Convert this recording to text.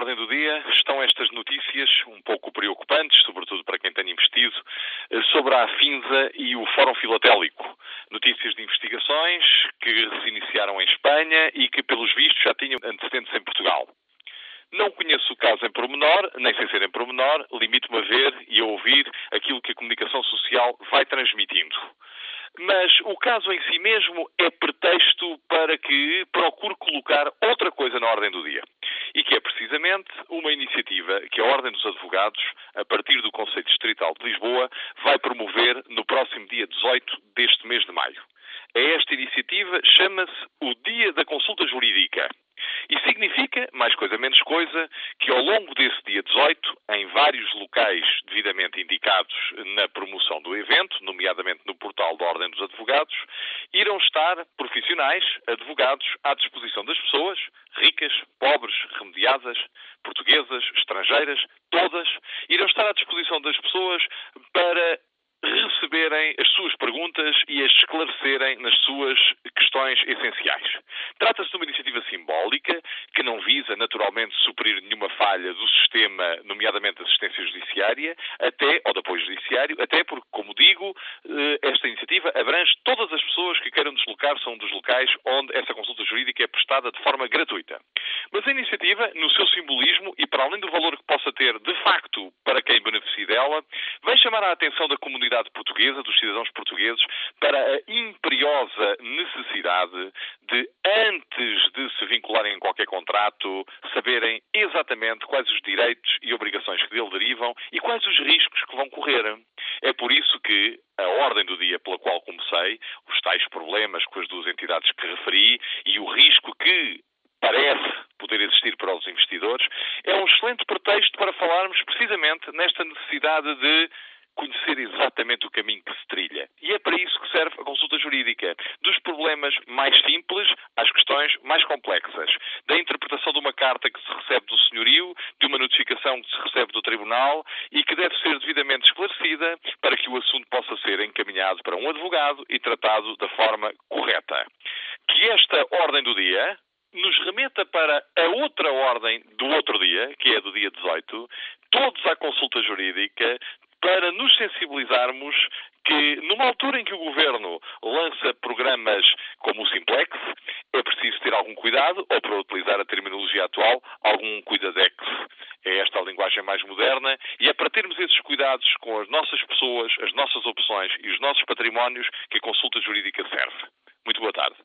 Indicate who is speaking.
Speaker 1: ordem do dia estão estas notícias um pouco preocupantes, sobretudo para quem tem investido, eh, sobre a Afinza e o Fórum Filatélico. Notícias de investigações que se iniciaram em Espanha e que, pelos vistos, já tinham antecedentes em Portugal. Não conheço o caso em pormenor, nem sem ser em pormenor, limito-me a ver e a ouvir aquilo que a comunicação social vai transmitindo. Mas o caso em si mesmo é pretexto para que procure colocar outra coisa na ordem do dia. E que é precisamente uma iniciativa que a Ordem dos Advogados, a partir do Conselho Distrital de Lisboa, vai promover no próximo dia 18 deste mês de maio. Esta iniciativa chama-se o Dia da Consulta Jurídica. E significa, mais coisa menos coisa, que ao longo desse dia 18, em vários locais devidamente indicados na promoção do evento, nomeadamente no portal da Ordem dos Advogados, irão estar profissionais, advogados, à disposição das pessoas, ricas, pobres, remediadas, portuguesas, estrangeiras, todas, irão estar à disposição das pessoas para receberem as suas perguntas e as esclarecerem nas suas questões essenciais. Trata-se de uma iniciativa simbólica que não visa naturalmente suprir nenhuma falha do sistema, nomeadamente assistência judiciária, até, ou de apoio judiciário, até porque, como digo, eh, esta iniciativa abrange todas as pessoas que queiram deslocar-se a um dos locais onde essa consulta jurídica é prestada de forma gratuita. Mas a iniciativa, no seu simbolismo e para além do valor que possa ter de facto para quem beneficia dela, vem chamar a atenção da comunidade portuguesa, dos cidadãos portugueses, para a imperiosa necessidade de, antes de se vincularem em qualquer contrato, saberem exatamente quais os direitos e obrigações que dele derivam e quais os riscos que vão correr. É por isso que a ordem do dia pela qual comecei, os tais problemas com as duas entidades que referi e o risco que parece poder existir para os investidores, é um excelente pretexto para falarmos precisamente nesta necessidade de conhecer exatamente o caminho que se trilha. Isso que serve a consulta jurídica. Dos problemas mais simples às questões mais complexas. Da interpretação de uma carta que se recebe do senhorio, de uma notificação que se recebe do tribunal e que deve ser devidamente esclarecida para que o assunto possa ser encaminhado para um advogado e tratado da forma correta. Que esta ordem do dia, nos remeta para a outra ordem do outro dia, que é do dia 18, todos à consulta jurídica, para nos sensibilizarmos que, numa altura em que o governo lança programas como o Simplex, é preciso ter algum cuidado, ou para utilizar a terminologia atual, algum cuidadex. É esta a linguagem mais moderna e é para termos esses cuidados com as nossas pessoas, as nossas opções e os nossos patrimónios que a consulta jurídica serve. Muito boa tarde.